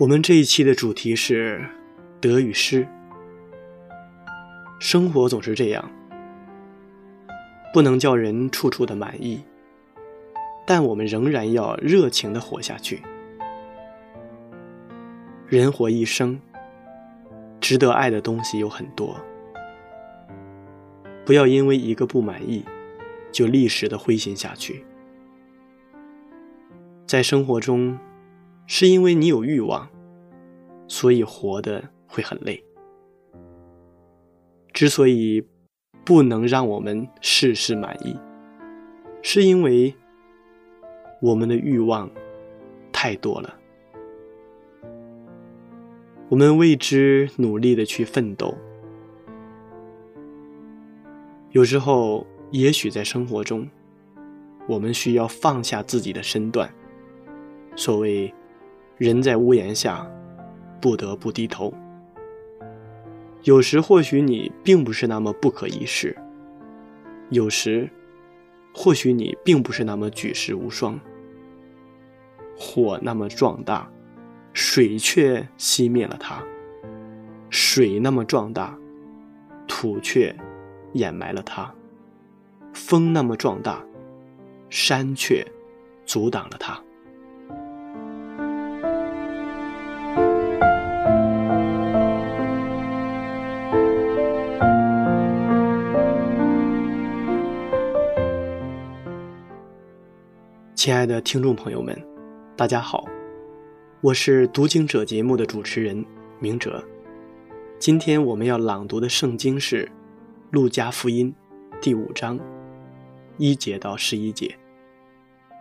我们这一期的主题是得与失。生活总是这样，不能叫人处处的满意，但我们仍然要热情的活下去。人活一生，值得爱的东西有很多，不要因为一个不满意，就立时的灰心下去。在生活中。是因为你有欲望，所以活的会很累。之所以不能让我们事事满意，是因为我们的欲望太多了。我们为之努力的去奋斗，有时候也许在生活中，我们需要放下自己的身段。所谓。人在屋檐下，不得不低头。有时或许你并不是那么不可一世，有时或许你并不是那么举世无双。火那么壮大，水却熄灭了它；水那么壮大，土却掩埋了它；风那么壮大，山却阻挡了它。亲爱的听众朋友们，大家好，我是读经者节目的主持人明哲。今天我们要朗读的圣经是《路加福音》第五章一节到十一节，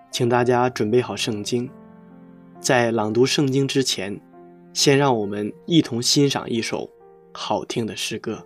请大家准备好圣经。在朗读圣经之前，先让我们一同欣赏一首好听的诗歌。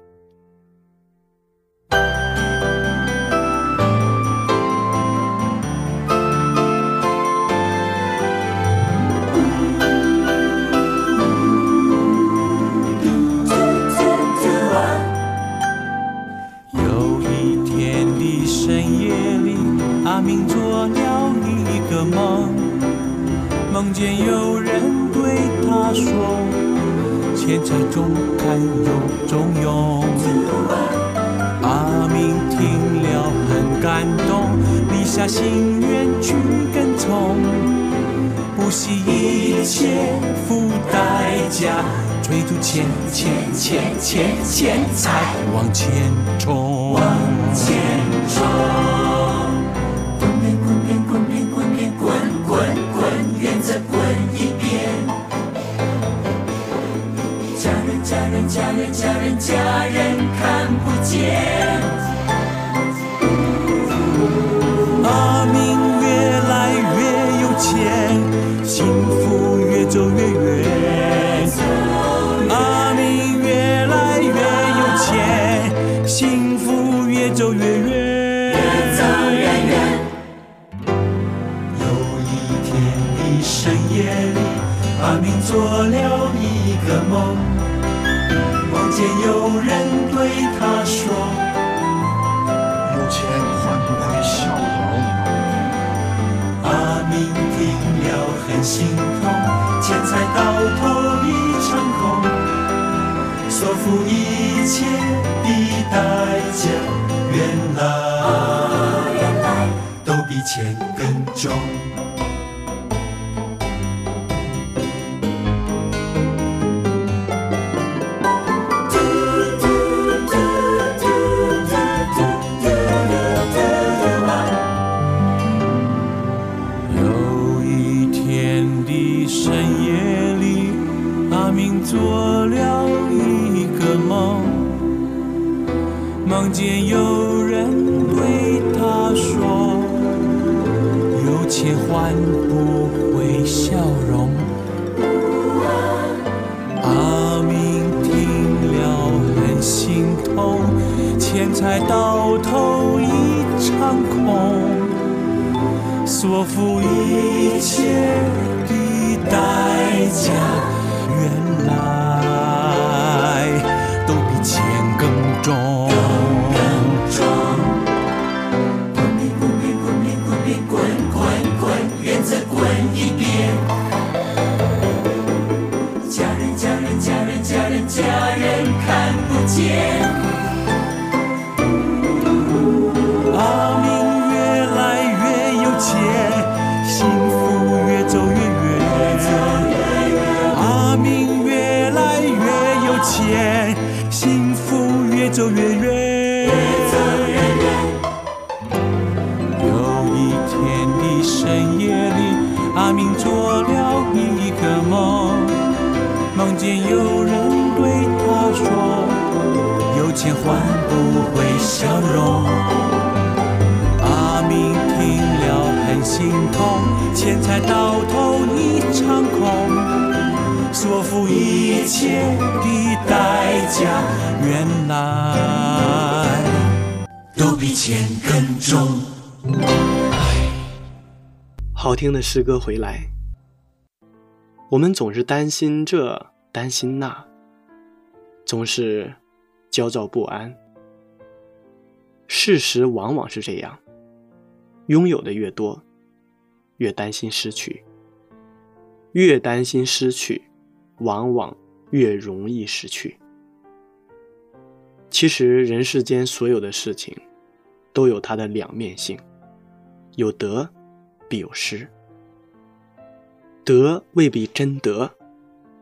中看有中用。”阿明听了很感动，立下心愿去跟从，不惜一切付代价，追逐钱钱钱钱钱财往前冲，往前冲。才到头一场空，所付一切的代价，原来都比钱更重。好听的诗歌回来，我们总是担心这，担心那，总是焦躁不安。事实往往是这样，拥有的越多，越担心失去；越担心失去，往往越容易失去。其实，人世间所有的事情，都有它的两面性，有得。必有失，得未必真得，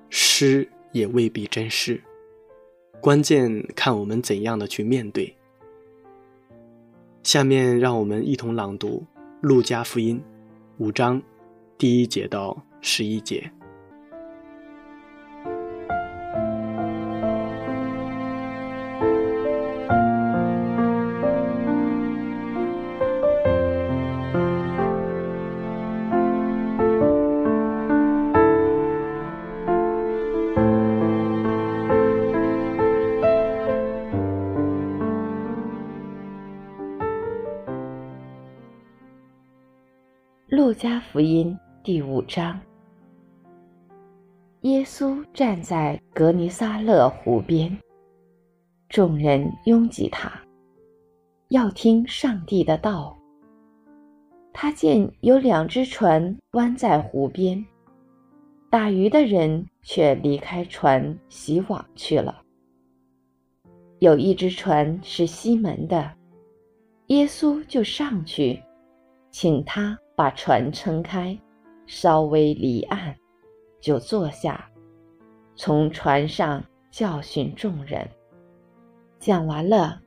失也未必真失，关键看我们怎样的去面对。下面让我们一同朗读《路加福音》五章第一节到十一节。福音第五章，耶稣站在格尼撒勒湖边，众人拥挤他，要听上帝的道。他见有两只船弯在湖边，打鱼的人却离开船洗网去了。有一只船是西门的，耶稣就上去，请他。把船撑开，稍微离岸，就坐下，从船上教训众人。讲完了，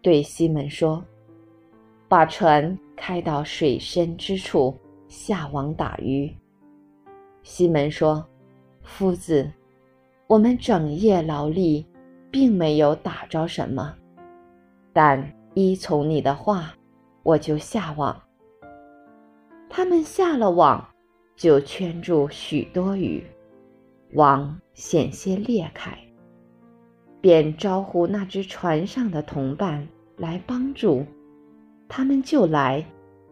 对西门说：“把船开到水深之处，下网打鱼。”西门说：“夫子，我们整夜劳力，并没有打着什么，但依从你的话，我就下网。”他们下了网，就圈住许多鱼，网险些裂开，便招呼那只船上的同伴来帮助。他们就来，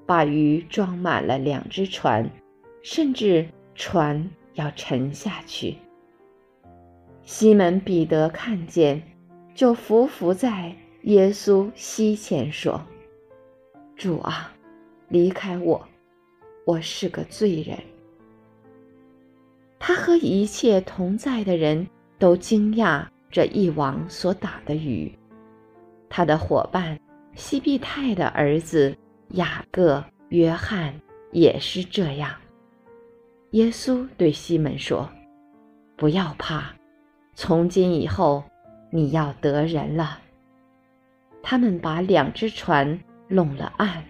把鱼装满了两只船，甚至船要沉下去。西门彼得看见，就伏伏在耶稣膝前说：“主啊，离开我。”我是个罪人。他和一切同在的人都惊讶，这一网所打的鱼。他的伙伴西庇太的儿子雅各、约翰也是这样。耶稣对西门说：“不要怕，从今以后你要得人了。”他们把两只船拢了岸，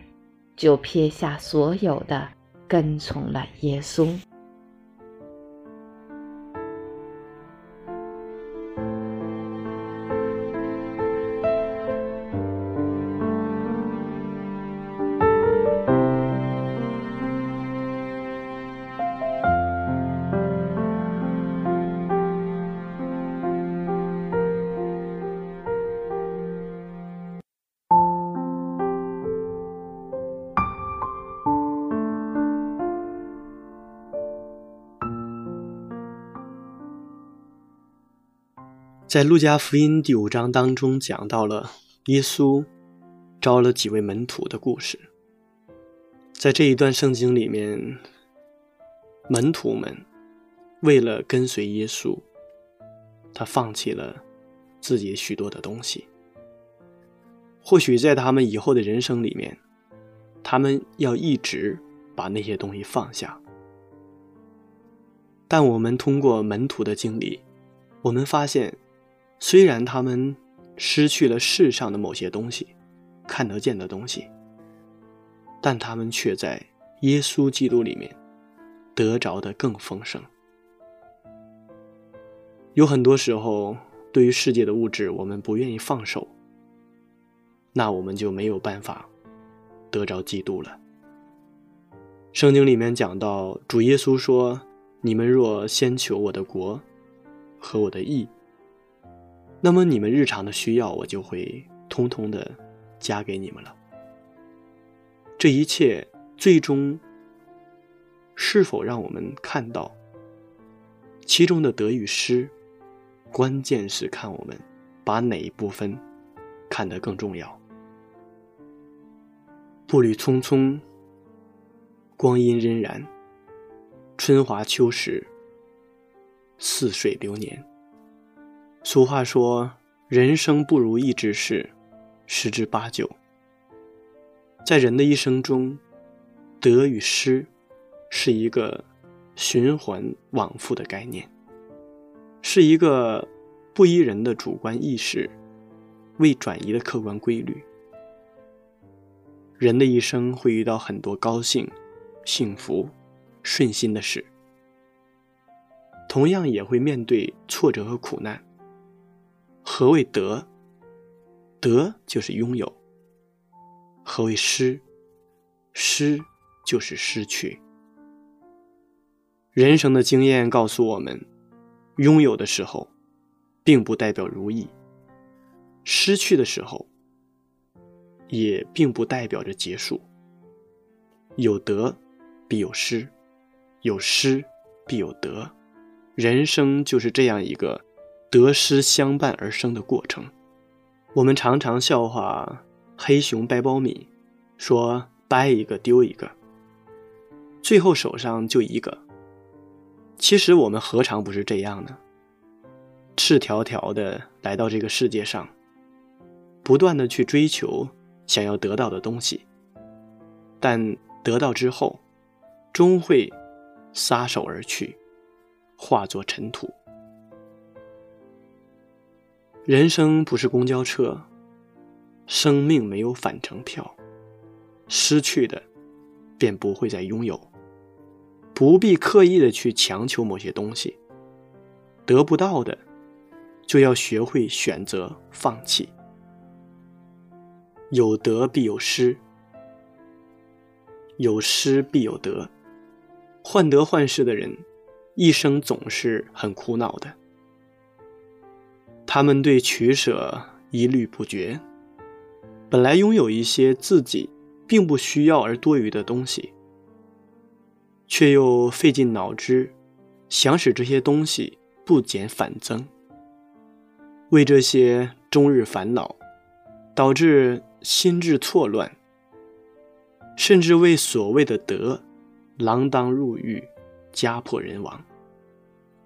就撇下所有的，跟从了耶稣。在路加福音第五章当中，讲到了耶稣招了几位门徒的故事。在这一段圣经里面，门徒们为了跟随耶稣，他放弃了自己许多的东西。或许在他们以后的人生里面，他们要一直把那些东西放下。但我们通过门徒的经历，我们发现。虽然他们失去了世上的某些东西，看得见的东西，但他们却在耶稣基督里面得着的更丰盛。有很多时候，对于世界的物质，我们不愿意放手，那我们就没有办法得着基督了。圣经里面讲到，主耶稣说：“你们若先求我的国和我的义。”那么你们日常的需要，我就会通通的加给你们了。这一切最终是否让我们看到其中的得与失，关键是看我们把哪一部分看得更重要。步履匆匆，光阴荏苒，春华秋实，似水流年。俗话说：“人生不如意之事十之八九。”在人的一生中，得与失是一个循环往复的概念，是一个不依人的主观意识未转移的客观规律。人的一生会遇到很多高兴、幸福、顺心的事，同样也会面对挫折和苦难。何谓得？得就是拥有。何谓失？失就是失去。人生的经验告诉我们，拥有的时候，并不代表如意；失去的时候，也并不代表着结束。有得必有失，有失必有得。人生就是这样一个。得失相伴而生的过程，我们常常笑话黑熊掰苞米，说掰一个丢一个，最后手上就一个。其实我们何尝不是这样呢？赤条条的来到这个世界上，不断的去追求想要得到的东西，但得到之后，终会撒手而去，化作尘土。人生不是公交车，生命没有返程票，失去的便不会再拥有，不必刻意的去强求某些东西，得不到的就要学会选择放弃。有得必有失，有失必有得，患得患失的人，一生总是很苦恼的。他们对取舍一律不绝，本来拥有一些自己并不需要而多余的东西，却又费尽脑汁想使这些东西不减反增，为这些终日烦恼，导致心智错乱，甚至为所谓的德锒铛入狱，家破人亡。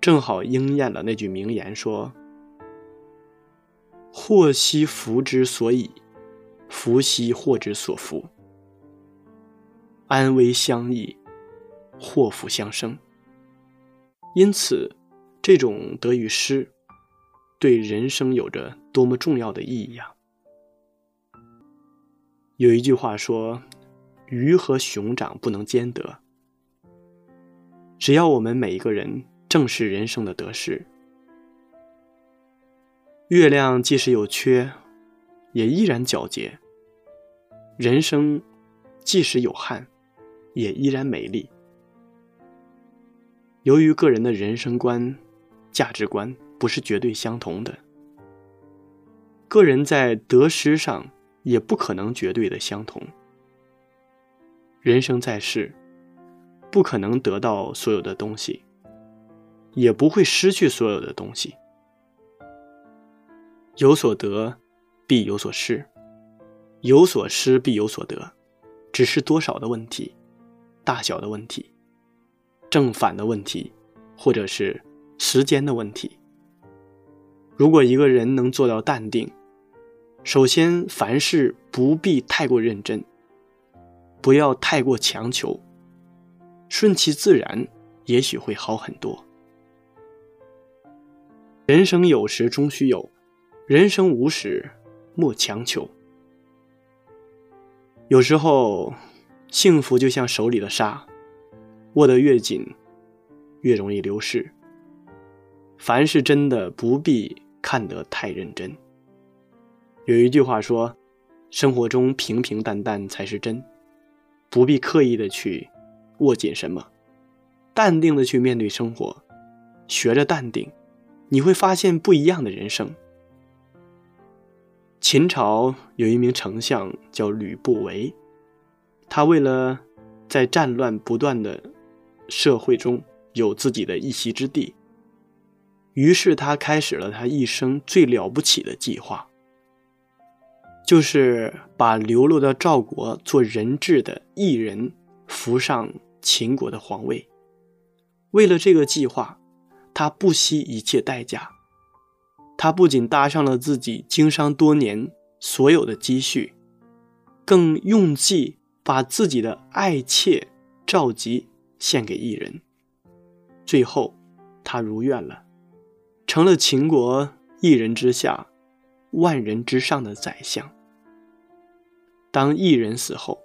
正好应验了那句名言说。祸兮福之所以，福兮祸之所伏。安危相依，祸福相生。因此，这种得与失，对人生有着多么重要的意义啊！有一句话说：“鱼和熊掌不能兼得。”只要我们每一个人正视人生的得失，月亮即使有缺，也依然皎洁；人生即使有憾，也依然美丽。由于个人的人生观、价值观不是绝对相同的，个人在得失上也不可能绝对的相同。人生在世。不可能得到所有的东西，也不会失去所有的东西。有所得，必有所失；有所失，必有所得，只是多少的问题，大小的问题，正反的问题，或者是时间的问题。如果一个人能做到淡定，首先凡事不必太过认真，不要太过强求。顺其自然，也许会好很多。人生有时终须有，人生无始莫强求。有时候，幸福就像手里的沙，握得越紧，越容易流失。凡事真的不必看得太认真。有一句话说：“生活中平平淡淡才是真，不必刻意的去。”握紧什么，淡定的去面对生活，学着淡定，你会发现不一样的人生。秦朝有一名丞相叫吕不韦，他为了在战乱不断的社会中有自己的一席之地，于是他开始了他一生最了不起的计划，就是把流落到赵国做人质的异人扶上。秦国的皇位，为了这个计划，他不惜一切代价。他不仅搭上了自己经商多年所有的积蓄，更用计把自己的爱妾赵吉献给异人。最后，他如愿了，成了秦国一人之下、万人之上的宰相。当异人死后，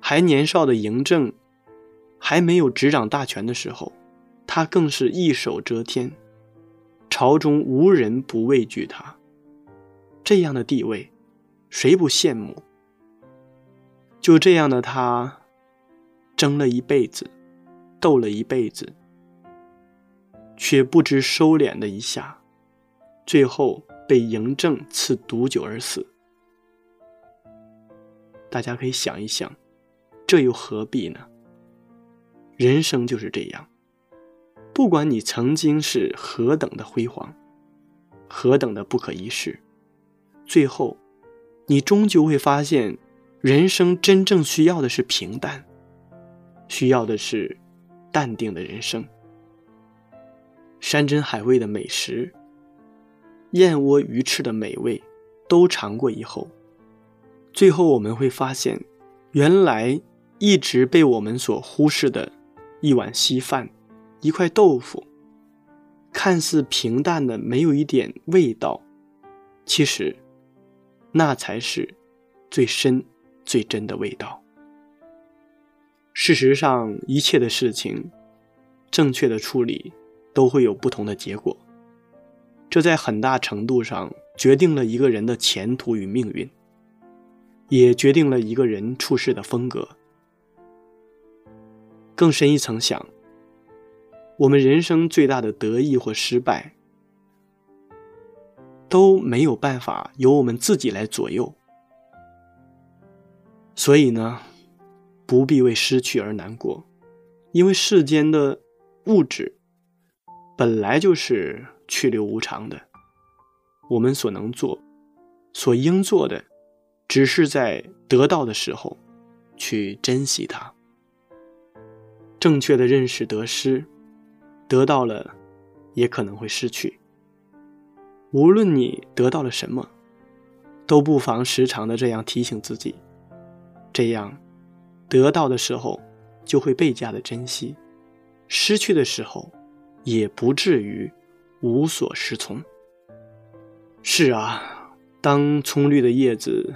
还年少的嬴政。还没有执掌大权的时候，他更是一手遮天，朝中无人不畏惧他。这样的地位，谁不羡慕？就这样的他，争了一辈子，斗了一辈子，却不知收敛的一下，最后被嬴政赐毒酒而死。大家可以想一想，这又何必呢？人生就是这样，不管你曾经是何等的辉煌，何等的不可一世，最后，你终究会发现，人生真正需要的是平淡，需要的是淡定的人生。山珍海味的美食，燕窝鱼翅的美味，都尝过以后，最后我们会发现，原来一直被我们所忽视的。一碗稀饭，一块豆腐，看似平淡的，没有一点味道，其实，那才是最深、最真的味道。事实上，一切的事情，正确的处理，都会有不同的结果。这在很大程度上决定了一个人的前途与命运，也决定了一个人处事的风格。更深一层想，我们人生最大的得意或失败，都没有办法由我们自己来左右。所以呢，不必为失去而难过，因为世间的物质本来就是去留无常的。我们所能做、所应做的，只是在得到的时候去珍惜它。正确的认识得失，得到了，也可能会失去。无论你得到了什么，都不妨时常的这样提醒自己，这样得到的时候就会倍加的珍惜，失去的时候也不至于无所适从。是啊，当葱绿的叶子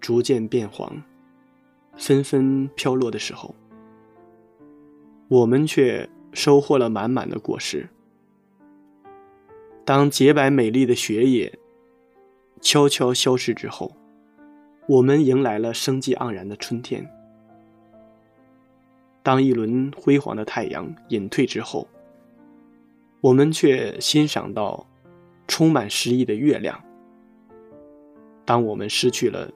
逐渐变黄，纷纷飘落的时候，我们却收获了满满的果实。当洁白美丽的雪野悄悄消失之后，我们迎来了生机盎然的春天。当一轮辉煌的太阳隐退之后，我们却欣赏到充满诗意的月亮。当我们失去了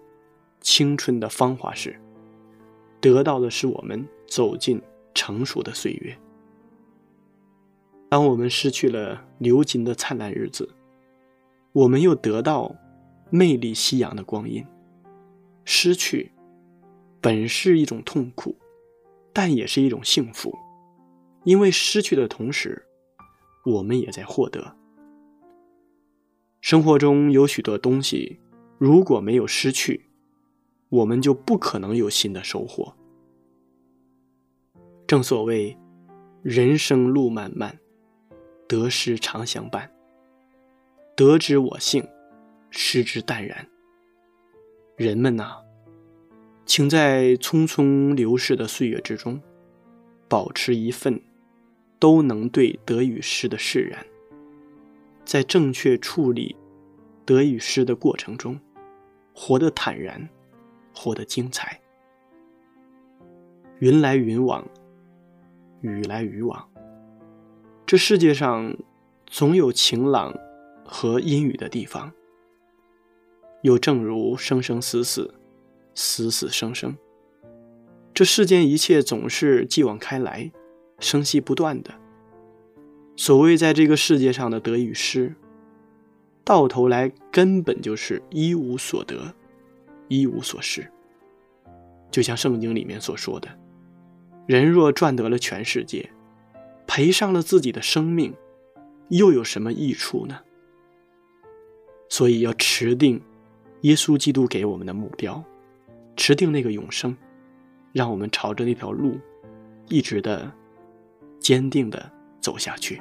青春的芳华时，得到的是我们走进成熟的岁月。当我们失去了流金的灿烂日子，我们又得到魅力夕阳的光阴。失去本是一种痛苦，但也是一种幸福，因为失去的同时，我们也在获得。生活中有许多东西，如果没有失去，我们就不可能有新的收获。正所谓，人生路漫漫。得失常相伴，得之我幸，失之淡然。人们呐，请在匆匆流逝的岁月之中，保持一份都能对得与失的释然，在正确处理得与失的过程中，活得坦然，活得精彩。云来云往，雨来雨往。这世界上总有晴朗和阴雨的地方，又正如生生死死，死死生生。这世间一切总是继往开来，生息不断的。所谓在这个世界上的得与失，到头来根本就是一无所得，一无所失。就像圣经里面所说的：“人若赚得了全世界。”赔上了自己的生命，又有什么益处呢？所以要持定耶稣基督给我们的目标，持定那个永生，让我们朝着那条路一直的坚定的走下去。